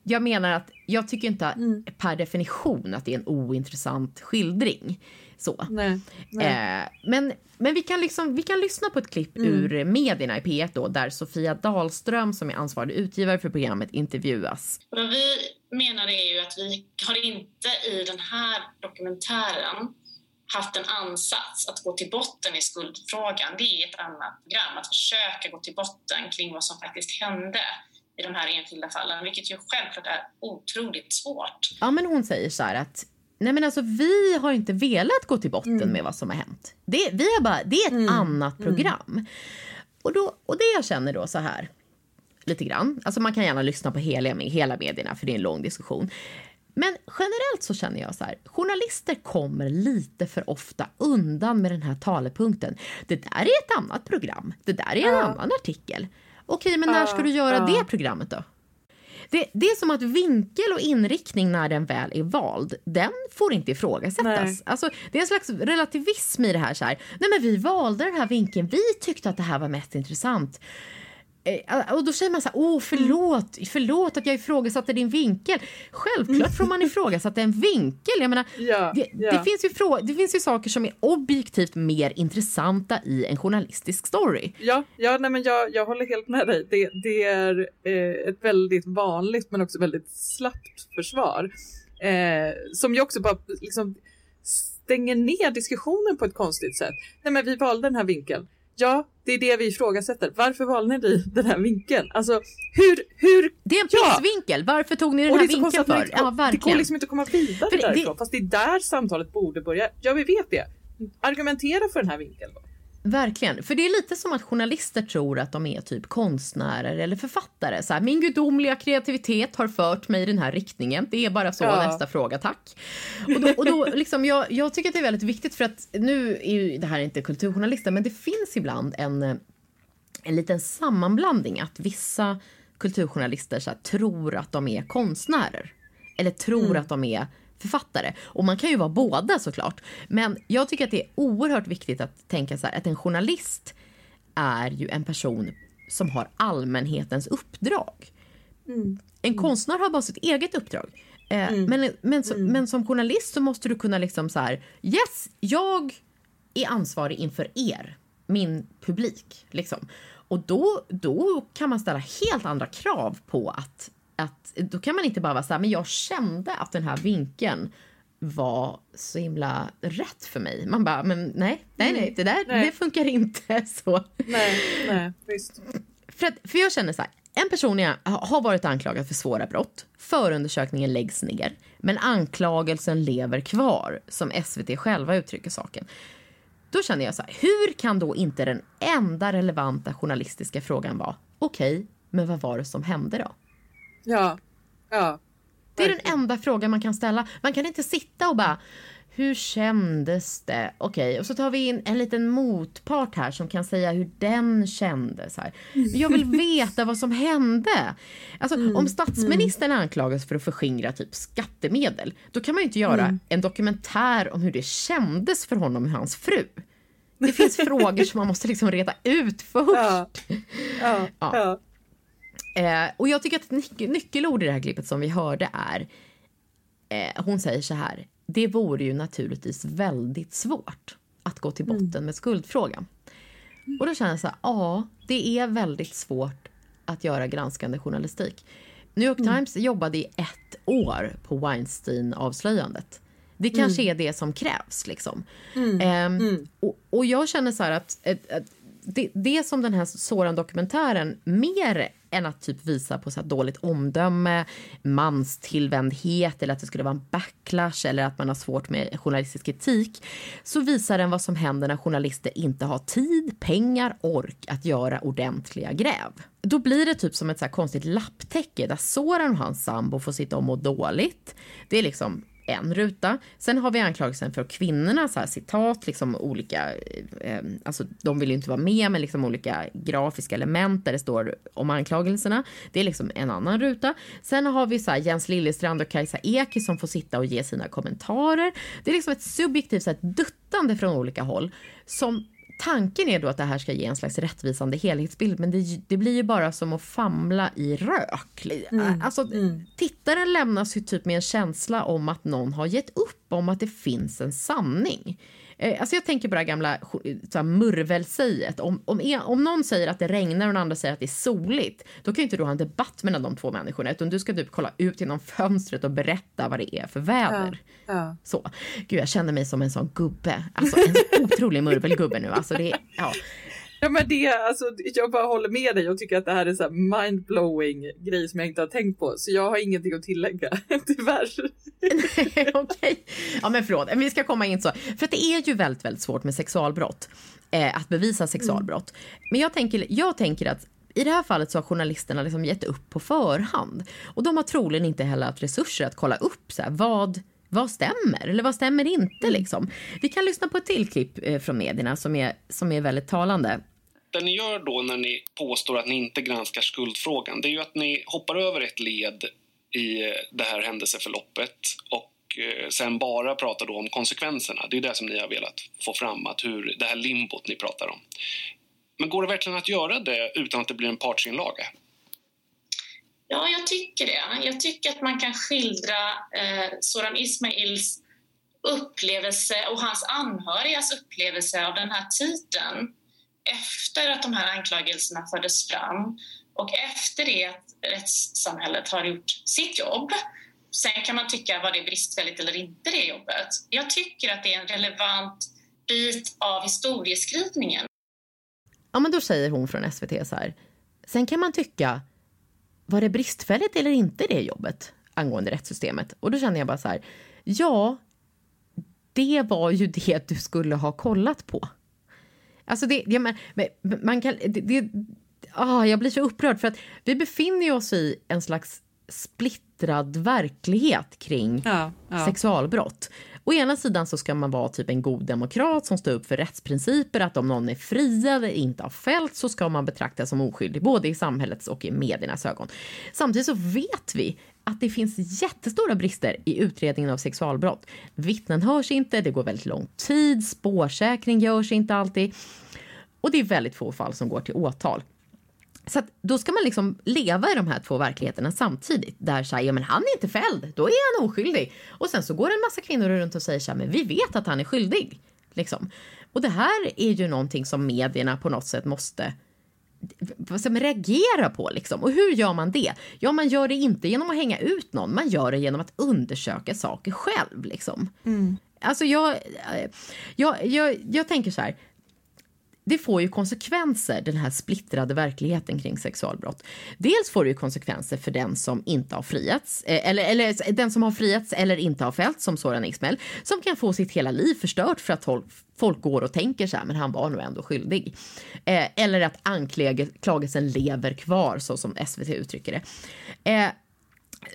Jag menar att jag tycker inte mm. per definition att det är en ointressant skildring. Så. Nej, nej. Eh, men men vi, kan liksom, vi kan lyssna på ett klipp mm. ur medierna i P1 då, där Sofia Dahlström som är ansvarig utgivare för programmet intervjuas. Vad vi menar är ju att vi har inte i den här dokumentären haft en ansats att gå till botten i skuldfrågan. Det är ett annat program, att försöka gå till botten kring vad som faktiskt hände i de här enskilda fallen, vilket ju självklart är otroligt svårt. Ja, men hon säger så här att Nej men alltså vi har inte velat gå till botten mm. med vad som har hänt. Det, vi har bara, det är ett mm. annat mm. program. Och, då, och det jag känner då så här, lite grann, alltså man kan gärna lyssna på hela, hela medierna för det är en lång diskussion. Men generellt så känner jag så här, journalister kommer lite för ofta undan med den här talepunkten. Det där är ett annat program, det där är en ja. annan artikel. Okej, men när ska du göra ja. det programmet då? Det, det är som att vinkel och inriktning när den väl är vald, den får inte ifrågasättas. Alltså, det är en slags relativism i det här. Så här. Nej, men vi valde den här vinkeln, vi tyckte att det här var mest intressant. Eh, och då säger man så här, åh förlåt, förlåt att jag ifrågasatte din vinkel. Självklart får man ifrågasätta en vinkel. Jag menar, ja, det, ja. det, finns ju det finns ju saker som är objektivt mer intressanta i en journalistisk story. Ja, ja nej men jag, jag håller helt med dig. Det, det är eh, ett väldigt vanligt men också väldigt slappt försvar. Eh, som ju också bara liksom stänger ner diskussionen på ett konstigt sätt. Nej men vi valde den här vinkeln Ja, det är det vi ifrågasätter. Varför valde ni den här vinkeln? Alltså, hur, hur? Det är en pissvinkel. Ja. Varför tog ni den här vinkeln för? Ja, verkligen. Det går liksom inte att komma vidare för därifrån, det... fast det är där samtalet borde börja. Ja, vi vet det. Argumentera för den här vinkeln då. Verkligen. För det är lite som att journalister tror att de är typ konstnärer eller författare. Så här, Min gudomliga kreativitet har fört mig i den här riktningen. Det är bara så. Ja. Nästa fråga, tack. Och då, och då liksom, jag, jag tycker att det är väldigt viktigt för att nu är det här inte kulturjournalister men det finns ibland en, en liten sammanblandning att vissa kulturjournalister så här, tror att de är konstnärer. Eller tror mm. att de är författare. Och man kan ju vara båda såklart. Men jag tycker att det är oerhört viktigt att tänka så här, att en journalist är ju en person som har allmänhetens uppdrag. Mm. En konstnär har bara sitt eget uppdrag. Eh, mm. men, men, som, mm. men som journalist så måste du kunna liksom så här, yes, jag är ansvarig inför er, min publik. Liksom. Och då, då kan man ställa helt andra krav på att att då kan man inte bara vara så här, men jag kände att den här vinkeln var så himla rätt för mig. Man bara, men nej, nej, nej, det där nej. det funkar inte så. Nej, nej, visst. För, att, för jag känner så här, en person har varit anklagad för svåra brott. Förundersökningen läggs ner, men anklagelsen lever kvar, som SVT själva uttrycker saken. Då känner jag så här, hur kan då inte den enda relevanta journalistiska frågan vara okej, okay, men vad var det som hände då? Ja. ja. Det är den enda frågan man kan ställa. Man kan inte sitta och bara hur kändes det? Okej, okay, och så tar vi in en liten motpart här som kan säga hur den kändes. Här. Jag vill veta vad som hände. Alltså, mm, om statsministern mm. anklagas för att förskingra typ skattemedel, då kan man ju inte göra mm. en dokumentär om hur det kändes för honom och hans fru. Det finns frågor som man måste liksom reda ut först. Ja. Ja, ja. Eh, och jag tycker att nyc nyckelord i det här klippet som vi hörde är eh, hon säger så här. Det vore ju naturligtvis väldigt svårt att gå till botten mm. med skuldfrågan. Och då känner jag så här, ja, det är väldigt svårt att göra granskande journalistik. New York mm. Times jobbade i ett år på Weinstein-avslöjandet. Det kanske mm. är det som krävs. Liksom. Eh, och, och, jag känner så här att, att, att det, det som den här Soran-dokumentären mer än att typ visa på så dåligt omdöme, manstillvändhet eller att det skulle vara en backlash eller att man har svårt med journalistisk etik så visar den vad som händer när journalister inte har tid, pengar, ork att göra ordentliga gräv. Då blir det typ som ett så konstigt lapptäcke där Soran och hans sambo får sitta och må dåligt. Det är liksom en ruta. Sen har vi anklagelsen för kvinnorna, så här, citat, liksom olika, eh, eh, alltså de vill ju inte vara med, men liksom olika grafiska element där det står om anklagelserna. Det är liksom en annan ruta. Sen har vi så här, Jens Liljestrand och Kajsa Eki som får sitta och ge sina kommentarer. Det är liksom ett subjektivt så här, duttande från olika håll som tanken är då att det här ska ge en slags rättvisande helhetsbild men det, det blir ju bara som att famla i rök. Mm. Alltså, mm. Tittaren lämnas ju typ med en känsla om att någon har gett upp om att det finns en sanning. Eh, alltså jag tänker på det gamla murvelsäget. Om, om, om någon säger att det regnar och den andra säger att det är soligt, då kan ju inte du ha en debatt mellan de två människorna, utan du ska typ kolla ut genom fönstret och berätta vad det är för väder. Ja, ja. Så. Gud, jag känner mig som en sån gubbe. Alltså en otrolig murvelgubbe nu. Alltså det, ja. Ja men det, alltså, jag bara håller med dig och tycker att det här är så mindblowing grej som jag inte har tänkt på. Så jag har ingenting att tillägga, tyvärr. Okej. Okay. Ja men förlåt, vi ska komma in så. För det är ju väldigt, väldigt svårt med sexualbrott. Eh, att bevisa sexualbrott. Mm. Men jag tänker, jag tänker att i det här fallet så har journalisterna liksom gett upp på förhand. Och de har troligen inte heller haft resurser att kolla upp så här, vad vad stämmer eller vad stämmer inte mm. liksom. Vi kan lyssna på ett till klipp eh, från medierna som är, som är väldigt talande. Det ni gör då när ni påstår att ni inte granskar skuldfrågan, det är ju att ni hoppar över ett led i eh, det här händelseförloppet och eh, sen bara pratar då om konsekvenserna. Det är det som ni har velat få fram, att hur, det här limbot ni pratar om. Men går det verkligen att göra det utan att det blir en partsinlaga? Ja, jag tycker det. Jag tycker att man kan skildra eh, Soran Ismails upplevelse och hans anhörigas upplevelse av den här tiden efter att de här anklagelserna fördes fram och efter det att rättssamhället har gjort sitt jobb. Sen kan man tycka var det bristfälligt eller inte det jobbet. Jag tycker att det är en relevant bit av historieskrivningen. Ja, men då säger hon från SVT så här. Sen kan man tycka var det bristfälligt eller inte det jobbet angående rättssystemet? Och då känner jag bara så här, ja, det var ju det du skulle ha kollat på. Alltså det, ja, men, man kan, det, det, ah, jag blir så upprörd för att vi befinner oss i en slags splittrad verklighet kring ja, ja. sexualbrott. Å ena sidan så ska man vara typ en god demokrat som står upp för rättsprinciper, att om någon är fria eller inte har fällt så ska man betraktas som oskyldig, både i samhällets och i mediernas ögon. Samtidigt så vet vi att det finns jättestora brister i utredningen av sexualbrott. Vittnen hörs inte, det går väldigt lång tid, spårsäkring görs inte alltid och det är väldigt få fall som går till åtal. Så då ska man liksom leva i de här två verkligheterna samtidigt. Där så ja men han är inte fälld, då är han oskyldig. Och sen så går en massa kvinnor runt och säger så här, men vi vet att han är skyldig. Liksom. Och det här är ju någonting som medierna på något sätt måste som reagera på. Liksom. Och hur gör man det? Ja, man gör det inte genom att hänga ut någon, man gör det genom att undersöka saker själv. Liksom. Mm. Alltså jag, jag, jag, jag tänker så här, det får ju konsekvenser, den här splittrade verkligheten kring sexualbrott. Dels får det ju konsekvenser för den som inte har friats, eh, eller, eller den som har friats eller inte har fällts, som Soran Ismail, som kan få sitt hela liv förstört för att folk går och tänker så här, men han var nog ändå skyldig. Eh, eller att anklagelsen lever kvar, så som SVT uttrycker det. Eh,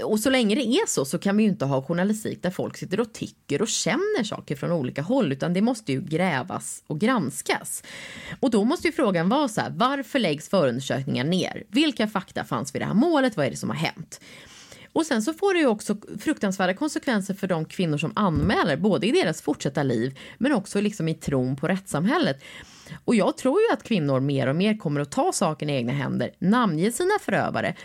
och så länge det är så så kan vi ju inte ha journalistik där folk sitter och tycker och känner saker från olika håll utan det måste ju grävas och granskas. Och då måste ju frågan vara så här, varför läggs förundersökningar ner? Vilka fakta fanns vid det här målet? Vad är det som har hänt? Och sen så får det ju också fruktansvärda konsekvenser för de kvinnor som anmäler, både i deras fortsatta liv men också liksom i tron på rättssamhället. Och jag tror ju att kvinnor mer och mer kommer att ta saken i egna händer, namnge sina förövare,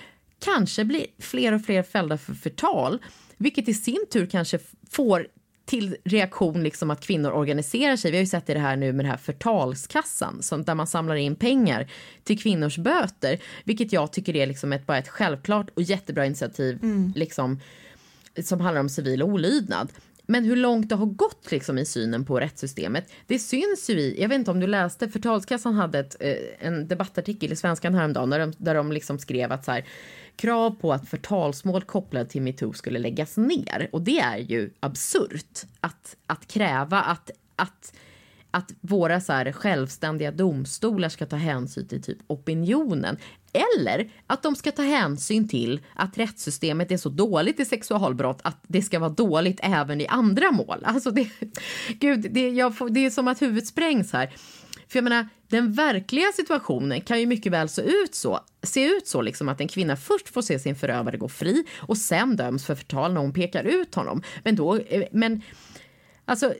kanske blir fler och fler fällda för förtal, vilket i sin tur kanske får till reaktion liksom att kvinnor organiserar sig. Vi har ju sett det här nu med det här förtalskassan som, där man samlar in pengar till kvinnors böter, vilket jag tycker är liksom ett, bara ett självklart och jättebra initiativ mm. liksom, som handlar om civil olydnad. Men hur långt det har gått liksom i synen på rättssystemet, det syns ju i, jag vet inte om du läste, Förtalskassan hade ett, eh, en debattartikel i Svenskan häromdagen där de, där de liksom skrev att så här, krav på att förtalsmål kopplade till metoo skulle läggas ner. Och det är ju absurt att, att kräva att, att, att våra så här självständiga domstolar ska ta hänsyn till typ opinionen. Eller att de ska ta hänsyn till att rättssystemet är så dåligt i sexualbrott att det ska vara dåligt även i andra mål. Alltså det, gud, det, jag får, det är som att huvudet sprängs här. För jag menar, den verkliga situationen kan ju mycket väl se ut så, se ut så liksom att en kvinna först får se sin förövare gå fri och sen döms för förtal när hon pekar ut honom. Men då, eh, men alltså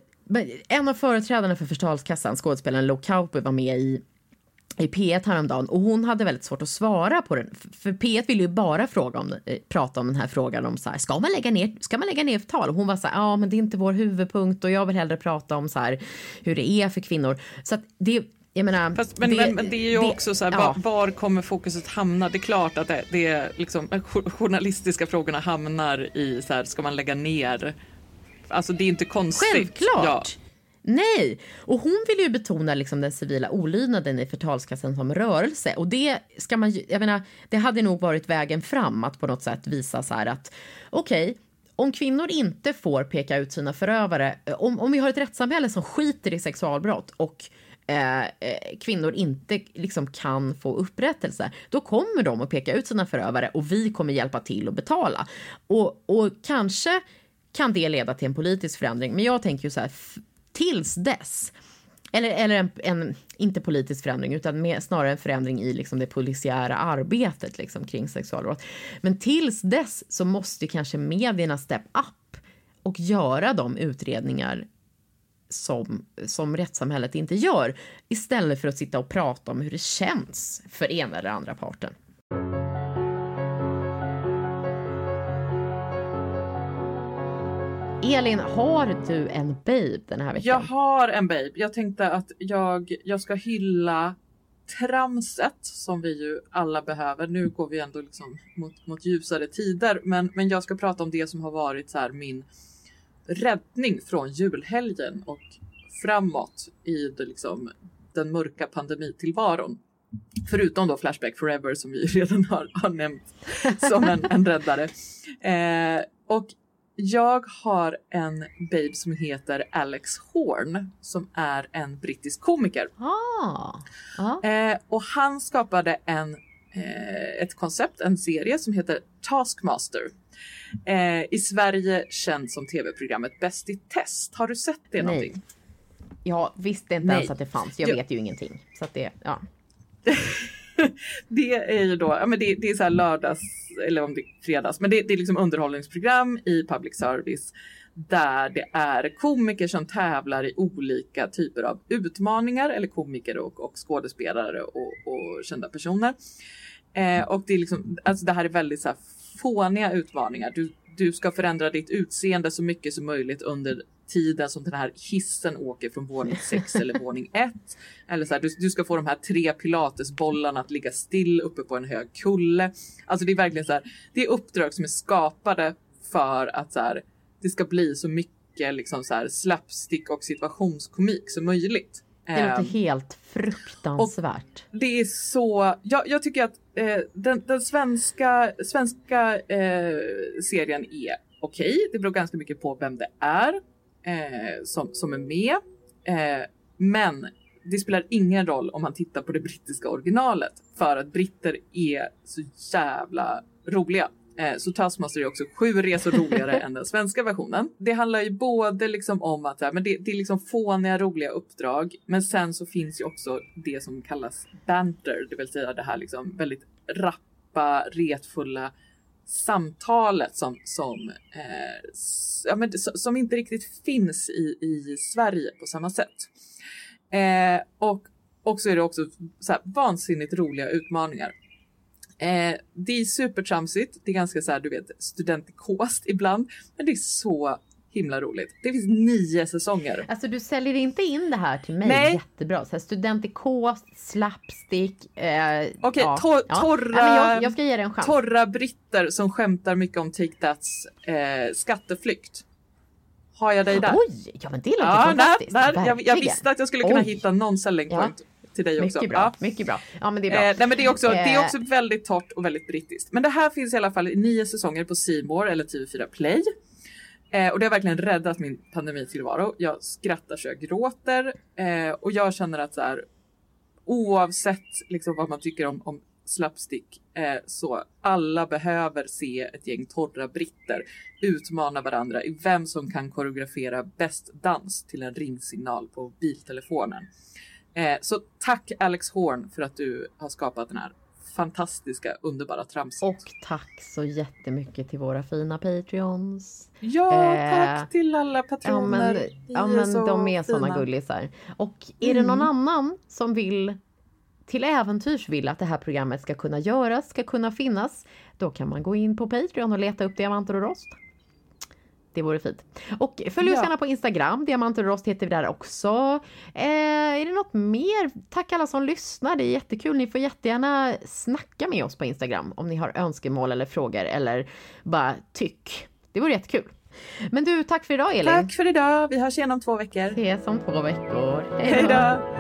en av företrädarna för Förtalskassan, skådespelaren Lo Kauppi, var med i i P1 häromdagen och hon hade väldigt svårt att svara på den. För P1 ville ju bara fråga om, eh, prata om den här frågan om så här, ska man lägga ner, ska man lägga ner tal? Och hon var så här, ja men det är inte vår huvudpunkt och jag vill hellre prata om så här hur det är för kvinnor. Så att det, menar, Fast, men, det, men, men, det är ju det, också så här, ja. var, var, kommer fokuset hamna? Det är klart att det, det är liksom, journalistiska frågorna hamnar i så här, ska man lägga ner? Alltså det är inte konstigt. Självklart. Ja. Nej, och hon vill ju betona liksom den civila olydnaden i förtalskassan som rörelse. Och det ska man jag menar, det hade nog varit vägen fram att på något sätt visa så här att okej, okay, om kvinnor inte får peka ut sina förövare, eh, om, om vi har ett rättssamhälle som skiter i sexualbrott och eh, eh, kvinnor inte liksom kan få upprättelse, då kommer de att peka ut sina förövare och vi kommer hjälpa till att betala. Och, och kanske kan det leda till en politisk förändring, men jag tänker ju så här, tills dess eller, eller en, en, inte politisk förändring, utan mer, snarare en förändring i liksom det polisiära arbetet liksom, kring sexualbrott. Men tills dess så måste kanske medierna step up och göra de utredningar som, som rättssamhället inte gör istället för att sitta och prata om hur det känns för ena eller andra parten. Elin, har du en babe den här veckan? Jag har en babe. Jag tänkte att jag, jag ska hylla tramset som vi ju alla behöver. Nu går vi ändå liksom mot, mot ljusare tider, men, men jag ska prata om det som har varit så här min räddning från julhelgen och framåt i det liksom, den mörka pandemitillvaron. Förutom då Flashback Forever som vi redan har, har nämnt som en, en räddare. Eh, och jag har en babe som heter Alex Horn som är en brittisk komiker. Ah. Eh, och han skapade en, eh, ett koncept, en serie som heter Taskmaster. Eh, I Sverige känd som tv-programmet Bäst i test. Har du sett det Nej. någonting? Jag visste inte Nej. ens att det fanns. Jag, jag vet ju ingenting. Så att det, ja. det är ju då, ja men det, det är så här lördags eller om det är fredags, men det, det är liksom underhållningsprogram i public service där det är komiker som tävlar i olika typer av utmaningar eller komiker och, och skådespelare och, och kända personer. Eh, och det är liksom, alltså det här är väldigt så här fåniga utmaningar. Du, du ska förändra ditt utseende så mycket som möjligt under tiden som den här hissen åker från våning 6 eller våning 1. Eller så här, du, du, ska få de här tre pilatesbollarna att ligga still uppe på en hög kulle. Alltså det är verkligen så här, det är uppdrag som är skapade för att så här, det ska bli så mycket liksom så här slapstick och situationskomik som möjligt. Det låter um, helt fruktansvärt. det är så, jag, jag tycker att eh, den, den, svenska, svenska eh, serien är okej. Okay. Det beror ganska mycket på vem det är eh, som, som är med. Eh, men det spelar ingen roll om man tittar på det brittiska originalet för att britter är så jävla roliga. Eh, så Taskmaster är också sju resor roligare än den svenska versionen. Det handlar ju både liksom om att men det, det är liksom fåniga roliga uppdrag, men sen så finns ju också det som kallas banter, det vill säga det här liksom väldigt rappa, retfulla samtalet som, som, eh, ja, men, som inte riktigt finns i, i Sverige på samma sätt. Eh, och, och så är det också så här, vansinnigt roliga utmaningar. Eh, det är supertramsigt, det är ganska så här, du vet, studentikost ibland, men det är så himla roligt. Det finns nio säsonger. Alltså du säljer inte in det här till mig Nej. jättebra. Så här, studentikos, slapstick. Eh, Okej, okay, ja, tor ja. torra, ja, jag, jag, ska ge det en chans. torra britter som skämtar mycket om Take That's eh, skatteflykt. Har jag dig där? Oj, ja men det låter ja, fantastiskt. Där, där. Jag, jag, visste att jag skulle kunna Oj. hitta någon selling point. Till dig också. Mycket bra, ja. mycket bra. Ja, men det är bra. Eh, nej, men det är, också, det är eh. också väldigt torrt och väldigt brittiskt. Men det här finns i alla fall i nio säsonger på Simor eller TV4 Play. Eh, och det har verkligen räddat min pandemitillvaro. Jag skrattar så jag gråter eh, och jag känner att så här, oavsett liksom vad man tycker om, om slapstick eh, så alla behöver se ett gäng torra britter utmana varandra i vem som kan koreografera bäst dans till en ringsignal på biltelefonen. Eh, så tack Alex Horn för att du har skapat den här fantastiska, underbara tramset. Och tack så jättemycket till våra fina Patreons. Ja, Eh, tack till alla Ja patroner. men, Ni ja, men så de är såna fina. gullisar. Och är det någon Mm. annan som vill till äventyrs vill att det här programmet ska kunna göras, ska kunna finnas, då kan man gå in på Patreon och leta upp Diamanter och Rost. Det vore fint. Och följ oss Ja. gärna på Instagram, Diamanter och Rost heter vi där också. Eh, är det något mer? Tack alla som lyssnar, det är jättekul. Ni får jättegärna snacka med oss på Instagram om ni har önskemål eller frågor eller bara tyck. Det vore jättekul. Men du, tack för idag Elin. Tack för idag. Vi hörs igen om två veckor. Ses om två veckor. Hej då!